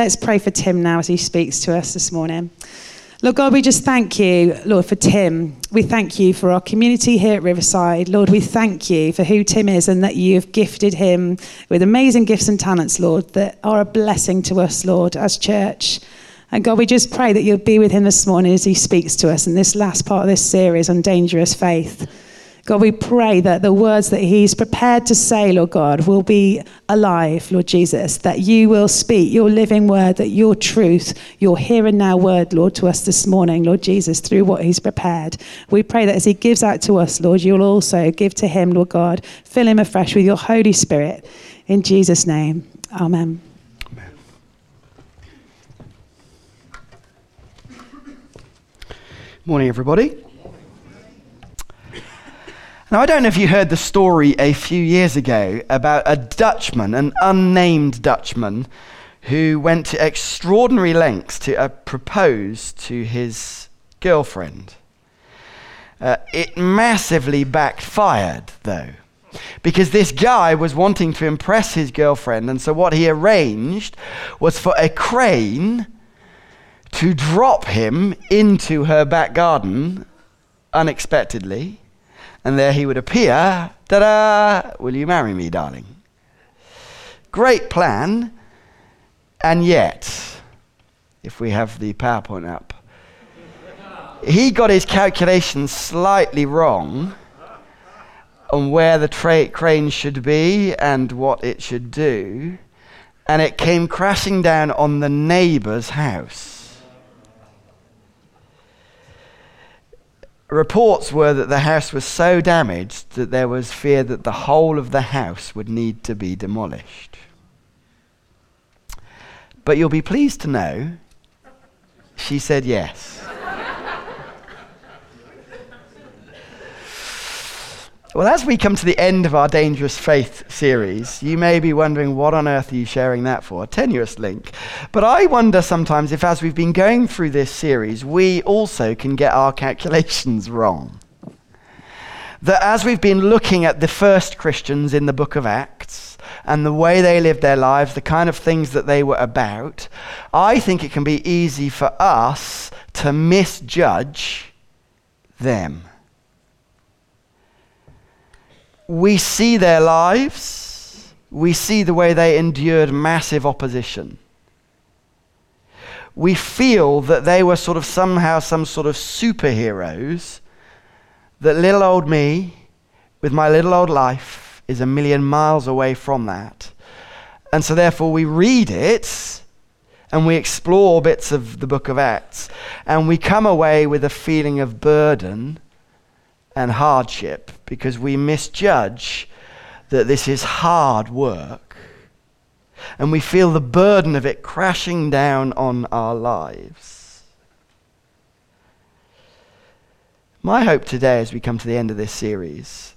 Let's pray for Tim now as he speaks to us this morning. Lord God, we just thank you, Lord, for Tim. We thank you for our community here at Riverside. Lord, we thank you for who Tim is and that you have gifted him with amazing gifts and talents, Lord, that are a blessing to us, Lord, as church. And God, we just pray that you'll be with him this morning as he speaks to us in this last part of this series on dangerous faith. God, we pray that the words that He's prepared to say, Lord God, will be alive, Lord Jesus, that you will speak your living word, that your truth, your here and now word, Lord, to us this morning, Lord Jesus, through what He's prepared. We pray that as He gives out to us, Lord, you'll also give to Him, Lord God, fill Him afresh with your Holy Spirit. In Jesus' name, Amen. Morning, everybody. Now, I don't know if you heard the story a few years ago about a Dutchman, an unnamed Dutchman, who went to extraordinary lengths to uh, propose to his girlfriend. Uh, it massively backfired, though, because this guy was wanting to impress his girlfriend, and so what he arranged was for a crane to drop him into her back garden unexpectedly and there he would appear. Ta da! Will you marry me, darling? Great plan, and yet, if we have the PowerPoint up, he got his calculations slightly wrong on where the tra- crane should be and what it should do, and it came crashing down on the neighbor's house. Reports were that the house was so damaged that there was fear that the whole of the house would need to be demolished. But you'll be pleased to know she said yes. Well, as we come to the end of our Dangerous Faith series, you may be wondering what on earth are you sharing that for? A tenuous link. But I wonder sometimes if, as we've been going through this series, we also can get our calculations wrong. That as we've been looking at the first Christians in the book of Acts and the way they lived their lives, the kind of things that they were about, I think it can be easy for us to misjudge them we see their lives, we see the way they endured massive opposition. We feel that they were sort of somehow some sort of superheroes, that little old me, with my little old life, is a million miles away from that. And so, therefore, we read it and we explore bits of the book of Acts, and we come away with a feeling of burden and hardship because we misjudge that this is hard work. And we feel the burden of it crashing down on our lives. My hope today, as we come to the end of this series,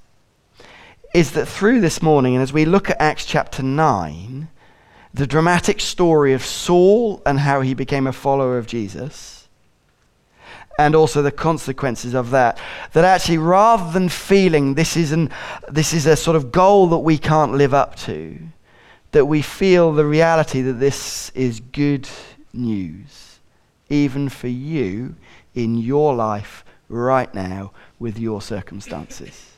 is that through this morning, and as we look at Acts chapter 9, the dramatic story of Saul and how he became a follower of Jesus, and also the consequences of that. That actually, rather than feeling this is, an, this is a sort of goal that we can't live up to, that we feel the reality that this is good news, even for you in your life right now with your circumstances.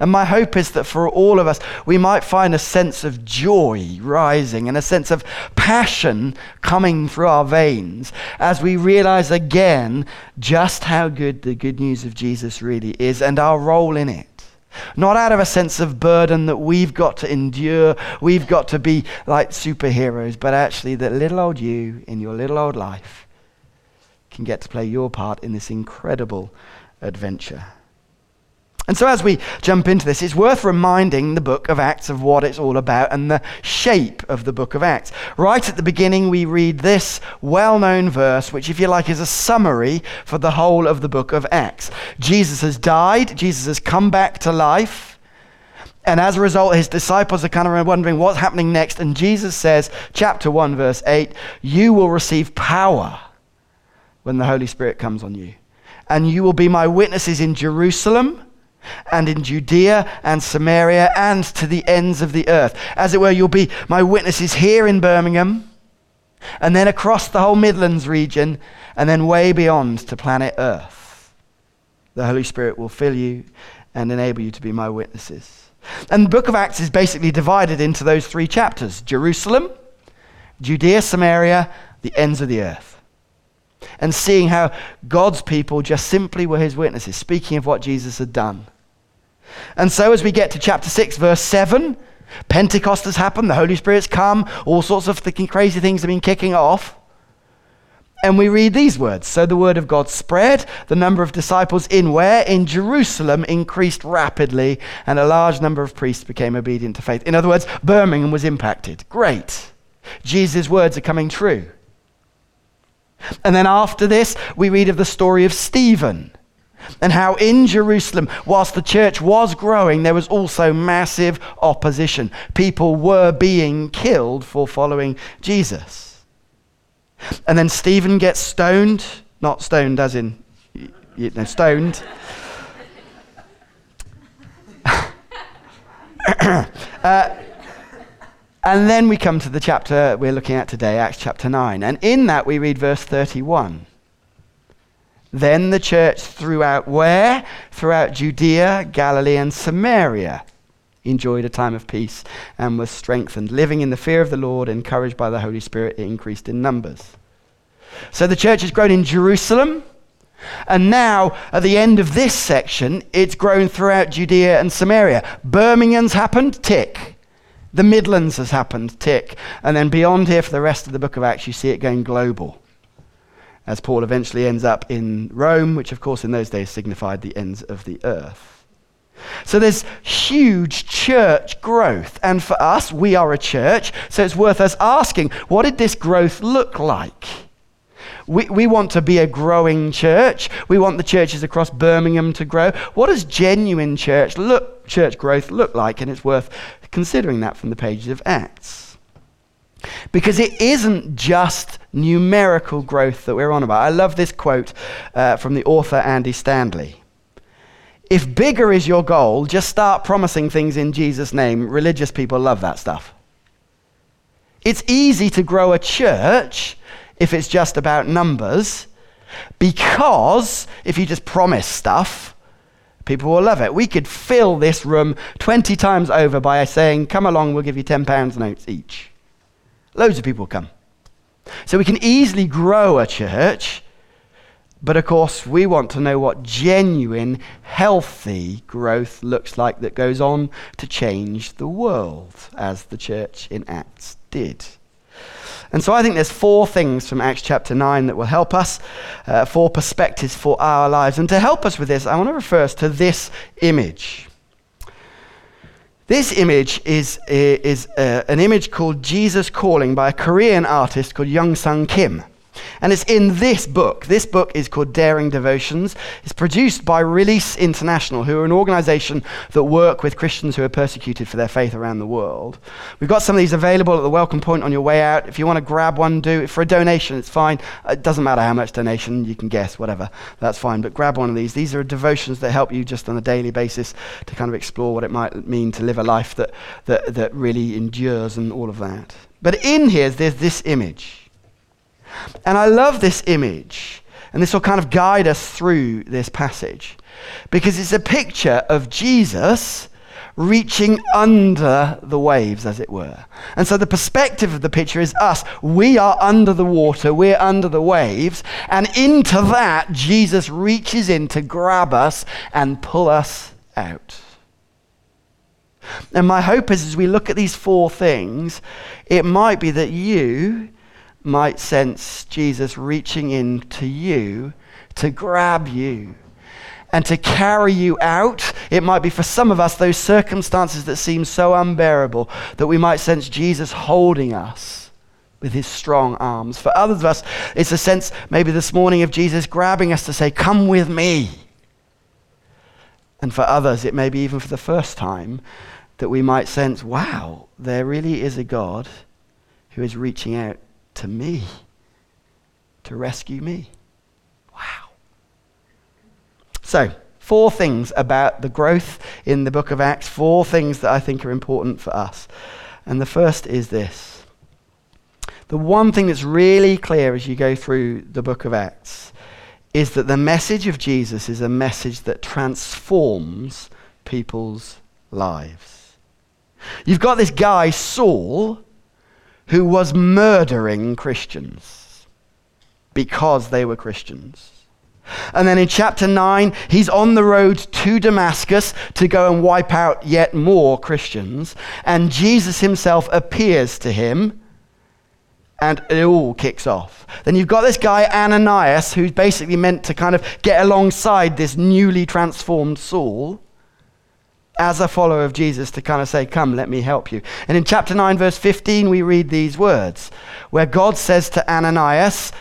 And my hope is that for all of us, we might find a sense of joy rising and a sense of passion coming through our veins as we realize again just how good the good news of Jesus really is and our role in it. Not out of a sense of burden that we've got to endure, we've got to be like superheroes, but actually that little old you in your little old life can get to play your part in this incredible adventure. And so, as we jump into this, it's worth reminding the book of Acts of what it's all about and the shape of the book of Acts. Right at the beginning, we read this well known verse, which, if you like, is a summary for the whole of the book of Acts. Jesus has died, Jesus has come back to life. And as a result, his disciples are kind of wondering what's happening next. And Jesus says, chapter 1, verse 8, You will receive power when the Holy Spirit comes on you. And you will be my witnesses in Jerusalem and in Judea and Samaria and to the ends of the earth. As it were, you'll be my witnesses here in Birmingham, and then across the whole Midlands region, and then way beyond to planet Earth. The Holy Spirit will fill you and enable you to be my witnesses. And the book of Acts is basically divided into those three chapters Jerusalem, Judea, Samaria, the ends of the earth. And seeing how God's people just simply were his witnesses, speaking of what Jesus had done. And so, as we get to chapter 6, verse 7, Pentecost has happened, the Holy Spirit's come, all sorts of crazy things have been kicking off. And we read these words So the word of God spread, the number of disciples in where? In Jerusalem increased rapidly, and a large number of priests became obedient to faith. In other words, Birmingham was impacted. Great. Jesus' words are coming true. And then after this, we read of the story of Stephen and how in Jerusalem, whilst the church was growing, there was also massive opposition. People were being killed for following Jesus. And then Stephen gets stoned, not stoned as in, you know, stoned. uh, and then we come to the chapter we're looking at today, Acts chapter 9. And in that we read verse 31. Then the church throughout where? Throughout Judea, Galilee, and Samaria enjoyed a time of peace and was strengthened. Living in the fear of the Lord, encouraged by the Holy Spirit, it increased in numbers. So the church has grown in Jerusalem. And now, at the end of this section, it's grown throughout Judea and Samaria. Birmingham's happened, tick. The Midlands has happened, tick. And then beyond here, for the rest of the book of Acts, you see it going global as Paul eventually ends up in Rome, which of course in those days signified the ends of the earth. So there's huge church growth. And for us, we are a church, so it's worth us asking what did this growth look like? We, we want to be a growing church. We want the churches across Birmingham to grow. What does genuine church look, church growth look like? And it's worth considering that from the pages of Acts. Because it isn't just numerical growth that we're on about. I love this quote uh, from the author Andy Stanley. If bigger is your goal, just start promising things in Jesus' name. Religious people love that stuff. It's easy to grow a church if it's just about numbers, because if you just promise stuff, people will love it. We could fill this room 20 times over by saying, Come along, we'll give you £10 notes each. Loads of people come. So we can easily grow a church, but of course, we want to know what genuine, healthy growth looks like that goes on to change the world, as the church in Acts did. And so I think there's four things from Acts chapter 9 that will help us, uh, four perspectives for our lives. And to help us with this, I want to refer us to this image. This image is, is uh, an image called Jesus Calling by a Korean artist called Young Sung Kim. And it's in this book. This book is called Daring Devotions. It's produced by Release International, who are an organization that work with Christians who are persecuted for their faith around the world. We've got some of these available at the welcome point on your way out. If you want to grab one, do it for a donation. It's fine. Uh, it doesn't matter how much donation, you can guess, whatever. That's fine. But grab one of these. These are devotions that help you just on a daily basis to kind of explore what it might mean to live a life that, that, that really endures and all of that. But in here, there's this image. And I love this image, and this will kind of guide us through this passage, because it's a picture of Jesus reaching under the waves, as it were. And so the perspective of the picture is us. We are under the water, we're under the waves, and into that, Jesus reaches in to grab us and pull us out. And my hope is as we look at these four things, it might be that you might sense Jesus reaching in to you to grab you and to carry you out. It might be for some of us those circumstances that seem so unbearable that we might sense Jesus holding us with his strong arms. For others of us, it's a sense maybe this morning of Jesus grabbing us to say, Come with me. And for others, it may be even for the first time that we might sense, wow, there really is a God who is reaching out to me to rescue me. Wow. So, four things about the growth in the book of Acts, four things that I think are important for us. And the first is this The one thing that's really clear as you go through the book of Acts is that the message of Jesus is a message that transforms people's lives. You've got this guy, Saul, who was murdering Christians because they were Christians. And then in chapter 9, he's on the road to Damascus to go and wipe out yet more Christians. And Jesus himself appears to him, and it all kicks off. Then you've got this guy, Ananias, who's basically meant to kind of get alongside this newly transformed Saul as a follower of Jesus to kind of say, Come, let me help you. And in chapter 9, verse 15, we read these words where God says to Ananias,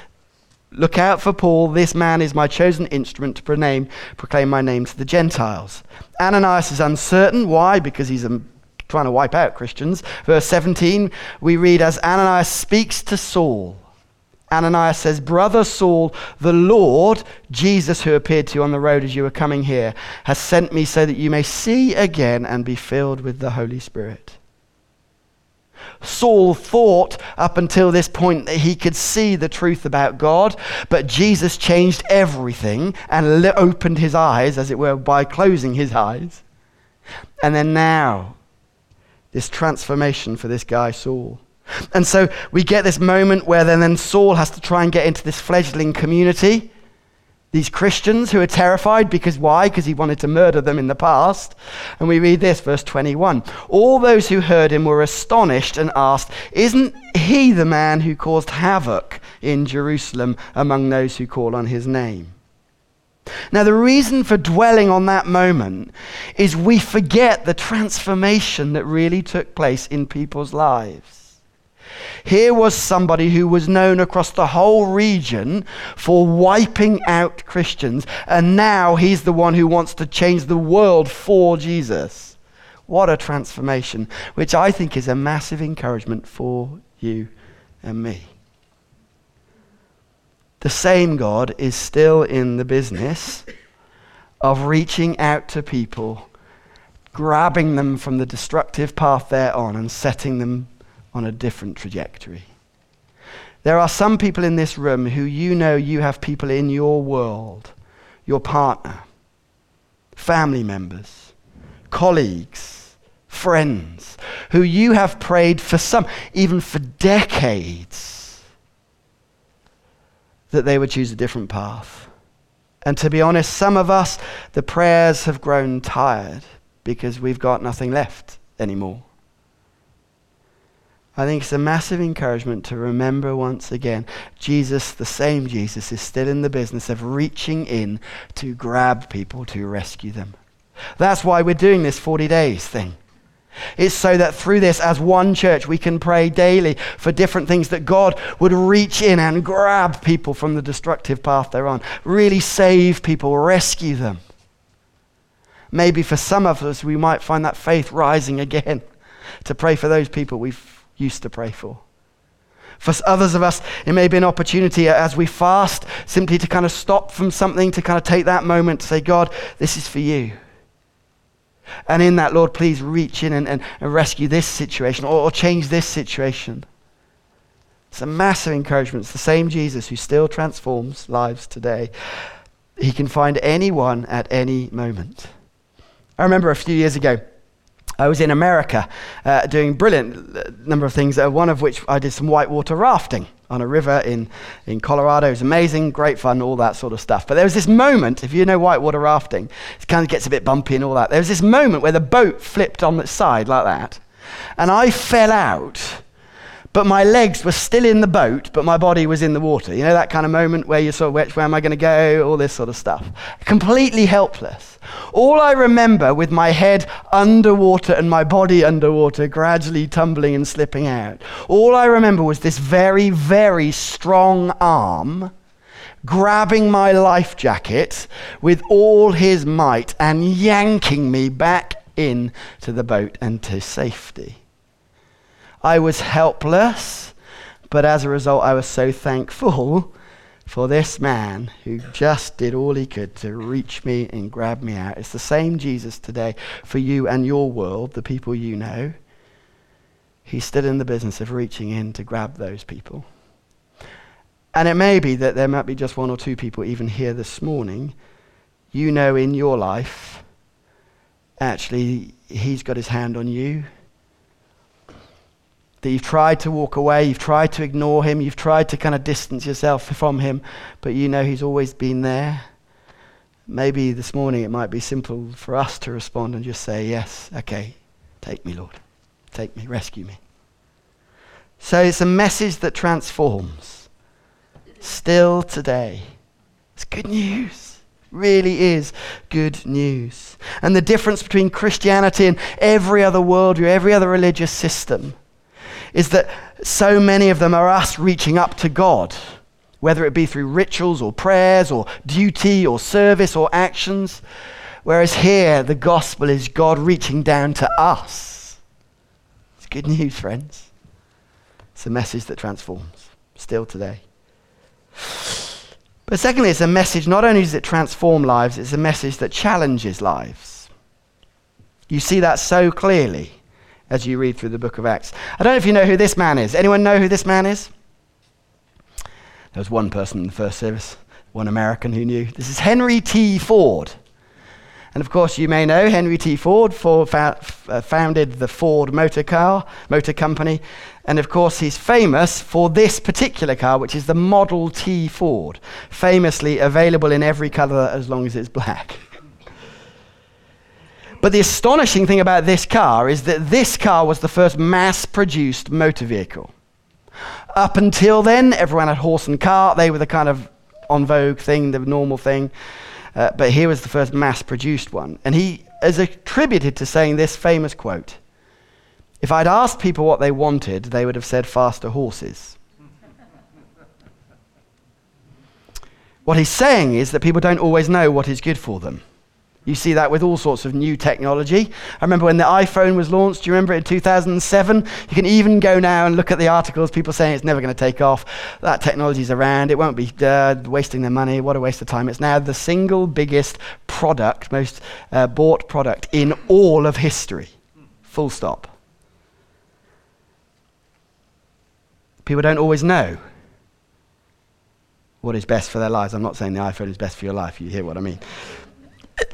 Look out for Paul. This man is my chosen instrument to proclaim, proclaim my name to the Gentiles. Ananias is uncertain. Why? Because he's um, trying to wipe out Christians. Verse 17, we read as Ananias speaks to Saul. Ananias says, Brother Saul, the Lord, Jesus, who appeared to you on the road as you were coming here, has sent me so that you may see again and be filled with the Holy Spirit. Saul thought up until this point that he could see the truth about God, but Jesus changed everything and opened his eyes, as it were, by closing his eyes. And then now, this transformation for this guy, Saul. And so we get this moment where then, then Saul has to try and get into this fledgling community. These Christians who are terrified because why? Because he wanted to murder them in the past. And we read this, verse 21. All those who heard him were astonished and asked, Isn't he the man who caused havoc in Jerusalem among those who call on his name? Now, the reason for dwelling on that moment is we forget the transformation that really took place in people's lives. Here was somebody who was known across the whole region for wiping out Christians, and now he's the one who wants to change the world for Jesus. What a transformation, which I think is a massive encouragement for you and me. The same God is still in the business of reaching out to people, grabbing them from the destructive path they're on, and setting them on a different trajectory. There are some people in this room who you know you have people in your world, your partner, family members, colleagues, friends, who you have prayed for some, even for decades, that they would choose a different path. And to be honest, some of us, the prayers have grown tired because we've got nothing left anymore. I think it's a massive encouragement to remember once again Jesus, the same Jesus, is still in the business of reaching in to grab people to rescue them. That's why we're doing this 40 days thing. It's so that through this, as one church, we can pray daily for different things that God would reach in and grab people from the destructive path they're on, really save people, rescue them. Maybe for some of us, we might find that faith rising again to pray for those people we've used to pray for. For others of us, it may be an opportunity as we fast simply to kind of stop from something, to kind of take that moment to say, God, this is for you. And in that, Lord, please reach in and, and, and rescue this situation or, or change this situation. It's a massive encouragement. It's the same Jesus who still transforms lives today. He can find anyone at any moment. I remember a few years ago, I was in America uh, doing brilliant uh, number of things, uh, one of which I did some whitewater rafting on a river in, in Colorado. It was amazing, great fun, all that sort of stuff. But there was this moment, if you know whitewater rafting, it kind of gets a bit bumpy and all that. There was this moment where the boat flipped on its side like that, and I fell out but my legs were still in the boat, but my body was in the water. You know that kind of moment where you're sort of, where am I going to go? All this sort of stuff. Completely helpless. All I remember with my head underwater and my body underwater, gradually tumbling and slipping out, all I remember was this very, very strong arm grabbing my life jacket with all his might and yanking me back in to the boat and to safety. I was helpless, but as a result, I was so thankful for this man who just did all he could to reach me and grab me out. It's the same Jesus today for you and your world, the people you know. He's still in the business of reaching in to grab those people. And it may be that there might be just one or two people even here this morning. You know in your life, actually, He's got His hand on you. That you've tried to walk away, you've tried to ignore Him, you've tried to kind of distance yourself from Him, but you know He's always been there. Maybe this morning it might be simple for us to respond and just say, Yes, okay, take me, Lord. Take me, rescue me. So it's a message that transforms. Still today. It's good news. Really is good news. And the difference between Christianity and every other worldview, every other religious system, is that so many of them are us reaching up to God whether it be through rituals or prayers or duty or service or actions. Whereas here, the gospel is God reaching down to us. It's good news, friends. It's a message that transforms, still today. But secondly, it's a message, not only does it transform lives, it's a message that challenges lives. You see that so clearly as you read through the book of Acts. I don't know if you know who this man is. Anyone know who this man is? There was one person in the first service, one American who knew. This is Henry T. Ford. And of course, you may know Henry T. Ford for, uh, founded the Ford Motor Car Motor Company, and of course, he's famous for this particular car, which is the Model T Ford, famously available in every color as long as it's black. but the astonishing thing about this car is that this car was the first mass-produced motor vehicle. Up until then, everyone had horse and cart. They were the kind of on vogue thing, the normal thing. Uh, but here was the first mass produced one. And he is attributed to saying this famous quote If I'd asked people what they wanted, they would have said faster horses. what he's saying is that people don't always know what is good for them. You see that with all sorts of new technology. I remember when the iPhone was launched, do you remember it in 2007? You can even go now and look at the articles, people saying it's never going to take off. That technology's around, it won't be uh, wasting their money. What a waste of time. It's now the single biggest product, most uh, bought product in all of history. Full stop. People don't always know what is best for their lives. I'm not saying the iPhone is best for your life, you hear what I mean.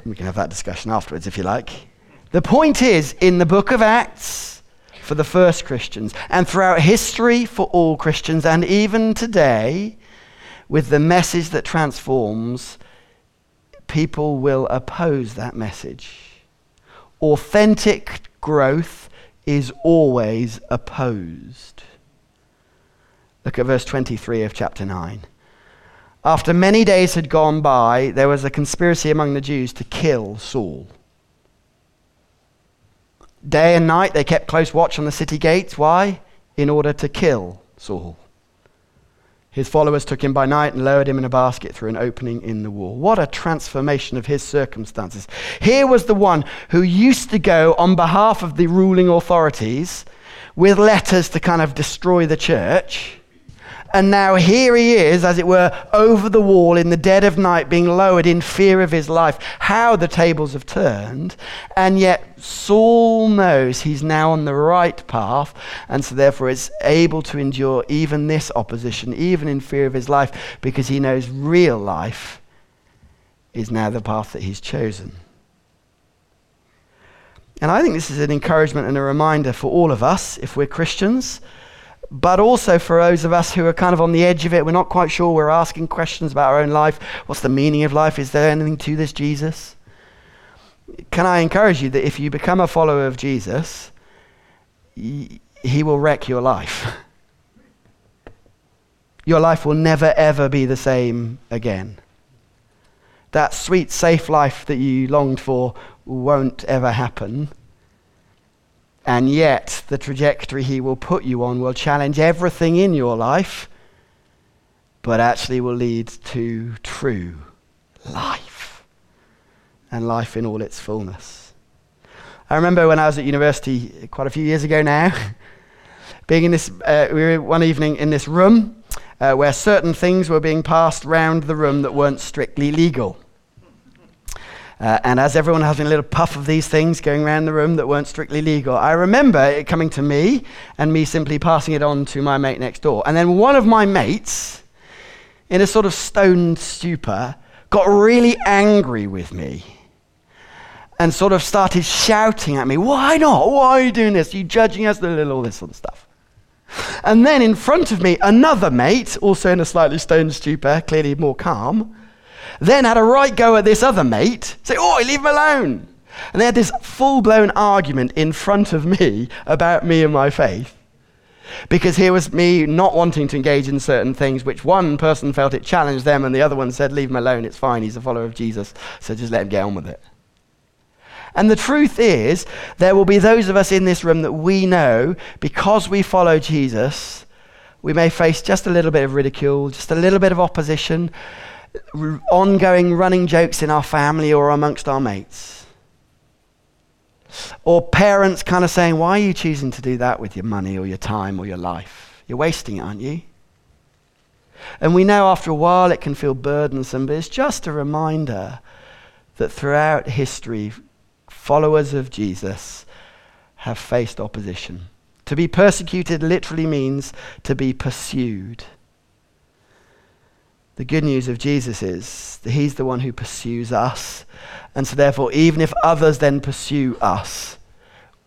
We can have that discussion afterwards if you like. The point is, in the book of Acts, for the first Christians, and throughout history for all Christians, and even today, with the message that transforms, people will oppose that message. Authentic growth is always opposed. Look at verse 23 of chapter 9. After many days had gone by, there was a conspiracy among the Jews to kill Saul. Day and night they kept close watch on the city gates. Why? In order to kill Saul. His followers took him by night and lowered him in a basket through an opening in the wall. What a transformation of his circumstances. Here was the one who used to go on behalf of the ruling authorities with letters to kind of destroy the church and now here he is, as it were, over the wall in the dead of night, being lowered in fear of his life. How the tables have turned. And yet Saul knows he's now on the right path, and so therefore is able to endure even this opposition, even in fear of his life, because he knows real life is now the path that he's chosen. And I think this is an encouragement and a reminder for all of us, if we're Christians but also for those of us who are kind of on the edge of it. We're not quite sure. We're asking questions about our own life. What's the meaning of life? Is there anything to this Jesus? Can I encourage you that if you become a follower of Jesus, he will wreck your life? your life will never, ever be the same again. That sweet, safe life that you longed for won't ever happen and yet, the trajectory he will put you on will challenge everything in your life, but actually will lead to true life and life in all its fullness. I remember when I was at university quite a few years ago now, being in this, uh, we were one evening in this room uh, where certain things were being passed round the room that weren't strictly legal. Uh, and as everyone has a little puff of these things going around the room that weren't strictly legal, I remember it coming to me and me simply passing it on to my mate next door. And then one of my mates, in a sort of stoned stupor, got really angry with me and sort of started shouting at me, Why not? Why are you doing this? Are you judging us? All this sort of stuff. And then in front of me, another mate, also in a slightly stoned stupor, clearly more calm, then had a right go at this other mate, say, Oh, leave him alone. And they had this full blown argument in front of me about me and my faith. Because here was me not wanting to engage in certain things, which one person felt it challenged them, and the other one said, Leave him alone, it's fine, he's a follower of Jesus, so just let him get on with it. And the truth is, there will be those of us in this room that we know, because we follow Jesus, we may face just a little bit of ridicule, just a little bit of opposition, ongoing running jokes in our family or amongst our mates. Or parents kind of saying, Why are you choosing to do that with your money or your time or your life? You're wasting it, aren't you? And we know after a while it can feel burdensome, but it's just a reminder that throughout history, followers of Jesus have faced opposition. To be persecuted literally means to be pursued. The good news of Jesus is that he's the one who pursues us. And so, therefore, even if others then pursue us,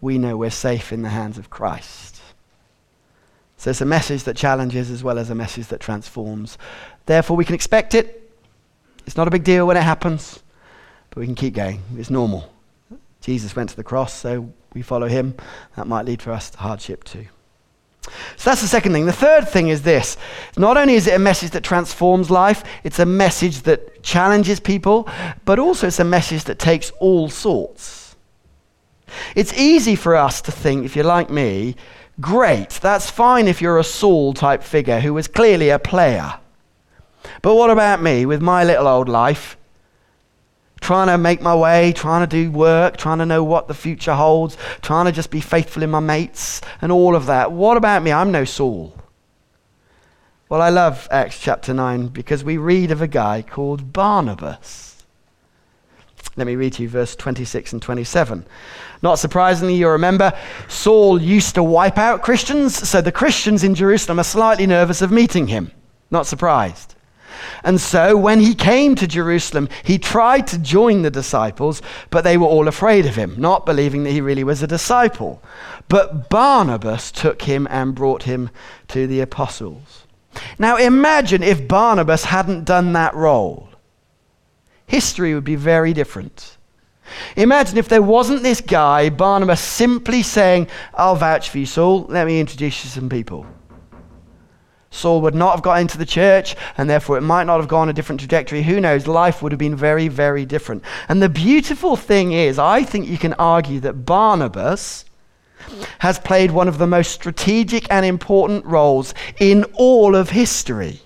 we know we're safe in the hands of Christ. So, it's a message that challenges as well as a message that transforms. Therefore, we can expect it. It's not a big deal when it happens, but we can keep going. It's normal. Jesus went to the cross, so we follow him. That might lead for us to hardship too. So that's the second thing. The third thing is this not only is it a message that transforms life, it's a message that challenges people, but also it's a message that takes all sorts. It's easy for us to think, if you're like me, great, that's fine if you're a Saul type figure who was clearly a player. But what about me with my little old life? Trying to make my way, trying to do work, trying to know what the future holds, trying to just be faithful in my mates, and all of that. What about me? I'm no Saul. Well, I love Acts chapter 9 because we read of a guy called Barnabas. Let me read to you verse 26 and 27. Not surprisingly, you remember Saul used to wipe out Christians, so the Christians in Jerusalem are slightly nervous of meeting him. Not surprised. And so when he came to Jerusalem, he tried to join the disciples, but they were all afraid of him, not believing that he really was a disciple. But Barnabas took him and brought him to the apostles. Now imagine if Barnabas hadn't done that role. History would be very different. Imagine if there wasn't this guy, Barnabas, simply saying, I'll vouch for you, Saul. Let me introduce you to some people. Saul would not have got into the church, and therefore it might not have gone a different trajectory. Who knows? Life would have been very, very different. And the beautiful thing is, I think you can argue that Barnabas has played one of the most strategic and important roles in all of history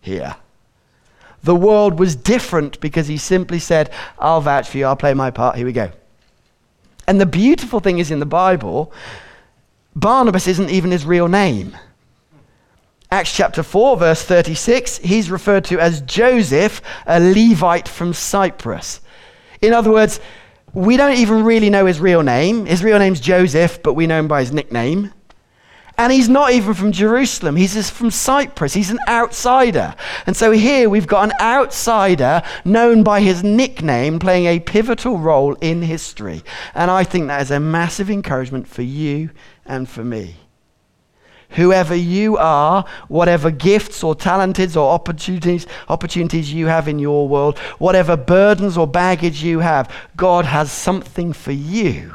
here. The world was different because he simply said, I'll vouch for you, I'll play my part, here we go. And the beautiful thing is in the Bible, Barnabas isn't even his real name. Acts chapter 4, verse 36, he's referred to as Joseph, a Levite from Cyprus. In other words, we don't even really know his real name. His real name's Joseph, but we know him by his nickname. And he's not even from Jerusalem. He's just from Cyprus. He's an outsider. And so here we've got an outsider known by his nickname playing a pivotal role in history. And I think that is a massive encouragement for you and for me whoever you are, whatever gifts or talents or opportunities, opportunities you have in your world, whatever burdens or baggage you have, God has something for you.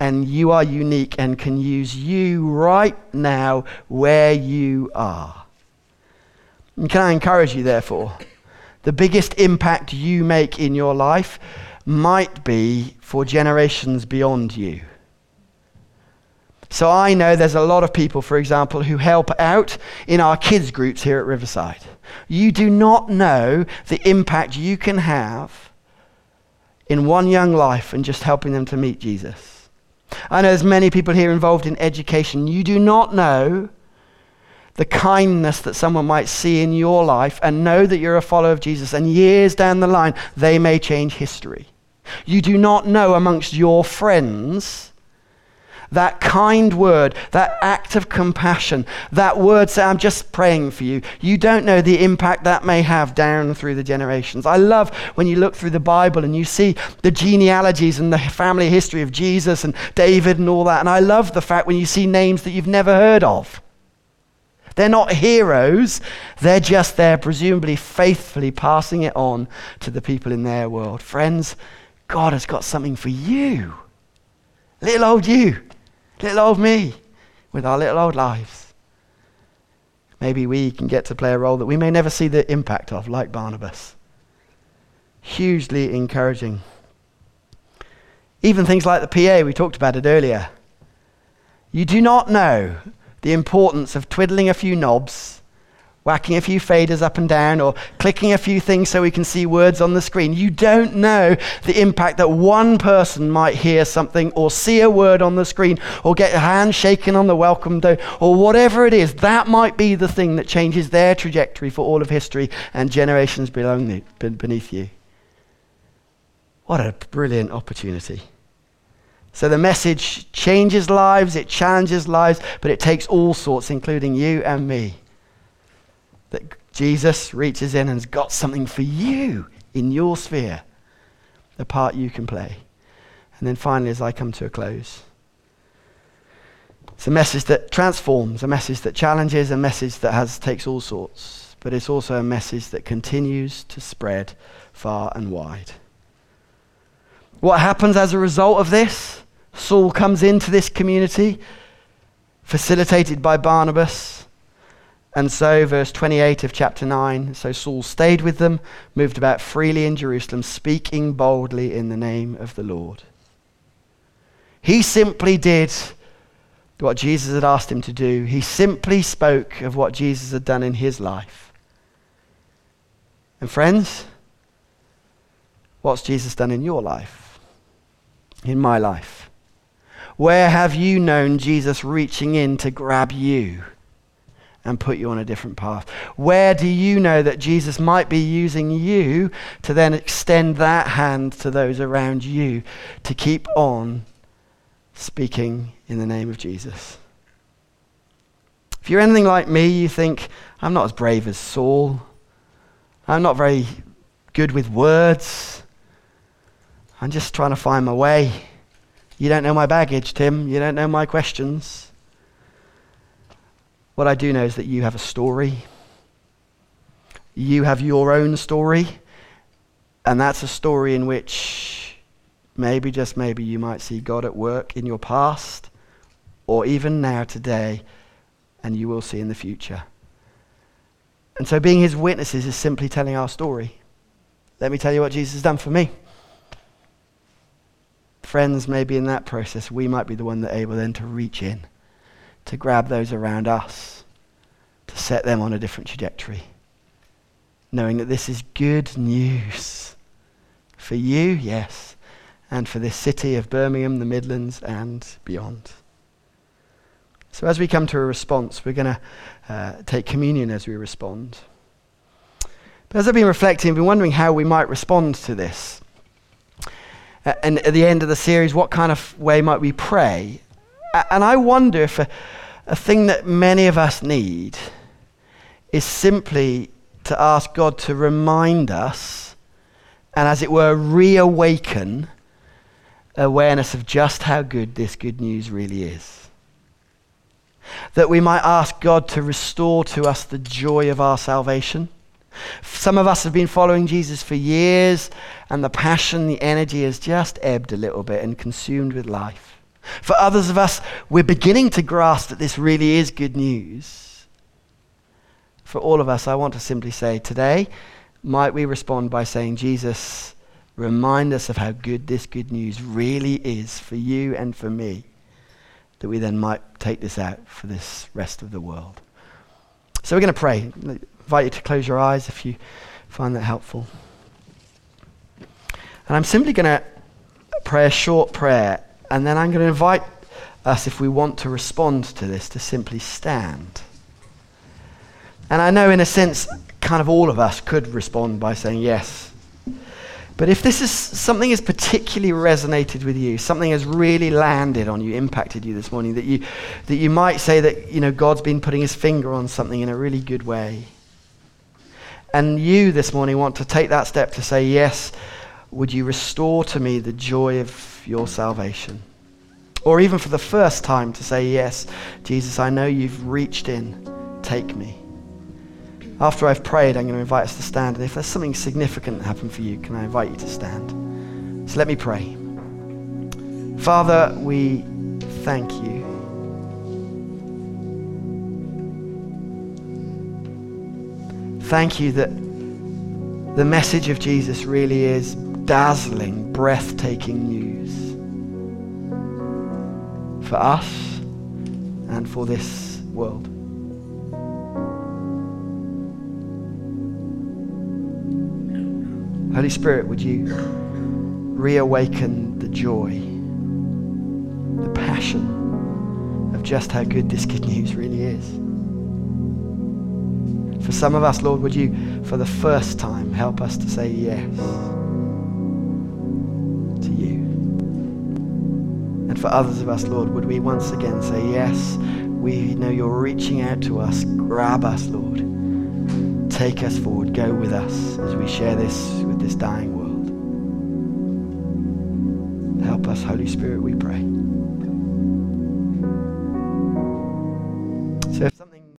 And you are unique and can use you right now where you are. And can I encourage you, therefore? The biggest impact you make in your life might be for generations beyond you. So I know there's a lot of people, for example, who help out in our kids' groups here at Riverside. You do not know the impact you can have in one young life and just helping them to meet Jesus. I know there's many people here involved in education. You do not know the kindness that someone might see in your life and know that you're a follower of Jesus, and years down the line, they may change history. You do not know amongst your friends that kind word, that act of compassion, that word say, I'm just praying for you. You don't know the impact that may have down through the generations. I love when you look through the Bible and you see the genealogies and the family history of Jesus and David and all that. And I love the fact when you see names that you've never heard of. They're not heroes, they're just there, presumably faithfully passing it on to the people in their world. Friends, God has got something for you. Little old you, little old me, with our little old lives. Maybe we can get to play a role that we may never see the impact of, like Barnabas. Hugely encouraging. Even things like the PA, we talked about it earlier. You do not know the importance of twiddling a few knobs, whacking a few faders up and down, or clicking a few things so we can see words on the screen. You don't know the impact that one person might hear something, or see a word on the screen, or get a hand shaken on the welcome door, or whatever it is. That might be the thing that changes their trajectory for all of history and generations below beneath you. What a brilliant opportunity. So the message changes lives, it challenges lives, but it takes all sorts, including you and me. That Jesus reaches in and has got something for you in your sphere, the part you can play. And then finally, as I come to a close, it's a message that transforms, a message that challenges, a message that has, takes all sorts, but it's also a message that continues to spread far and wide. What happens as a result of this? Saul comes into this community, facilitated by Barnabas. And so, verse 28 of chapter 9 so Saul stayed with them, moved about freely in Jerusalem, speaking boldly in the name of the Lord. He simply did what Jesus had asked him to do, he simply spoke of what Jesus had done in his life. And, friends, what's Jesus done in your life? In my life? Where have you known Jesus reaching in to grab you and put you on a different path? Where do you know that Jesus might be using you to then extend that hand to those around you to keep on speaking in the name of Jesus? If you're anything like me, you think, I'm not as brave as Saul. I'm not very good with words. I'm just trying to find my way. You don't know my baggage, Tim. You don't know my questions. What I do know is that you have a story. You have your own story. And that's a story in which maybe, just maybe, you might see God at work in your past or even now, today, and you will see in the future. And so, being his witnesses is simply telling our story. Let me tell you what Jesus has done for me friends, maybe in that process, we might be the one that able then to reach in, to grab those around us, to set them on a different trajectory, knowing that this is good news for you, yes, and for this city of Birmingham, the Midlands, and beyond. So, as we come to a response, we're going to uh, take communion as we respond. But as I've been reflecting, I've been wondering how we might respond to this and at the end of the series, what kind of way might we pray? And I wonder if a, a thing that many of us need is simply to ask God to remind us and, as it were, reawaken awareness of just how good this good news really is. That we might ask God to restore to us the joy of our salvation some of us have been following Jesus for years, and the passion, the energy has just ebbed a little bit and consumed with life. For others of us, we're beginning to grasp that this really is good news. For all of us, I want to simply say today, might we respond by saying, Jesus, remind us of how good this good news really is for you and for me, that we then might take this out for this rest of the world. So we're going to pray invite you to close your eyes if you find that helpful. And I'm simply going to pray a short prayer, and then I'm going to invite us, if we want to respond to this, to simply stand. And I know, in a sense, kind of all of us could respond by saying yes. But if this is something has particularly resonated with you, something has really landed on you, impacted you this morning, that you, that you might say that you know God's been putting His finger on something in a really good way, and you this morning want to take that step to say yes, would you restore to me the joy of your salvation? Or even for the first time to say yes, Jesus, I know you've reached in, take me. After I've prayed, I'm going to invite us to stand. And if there's something significant happen for you, can I invite you to stand? So let me pray. Father, we thank you. Thank you that the message of Jesus really is dazzling, breathtaking news for us and for this world. Holy Spirit, would you reawaken the joy, the passion of just how good this good news really is? For some of us, Lord, would you, for the first time, help us to say yes And for others of us, Lord, would we once again say, Yes, we know you're reaching out to us. Grab us, Lord. Take us forward. Go with us as we share this with this dying world. Help us, Holy Spirit, we pray.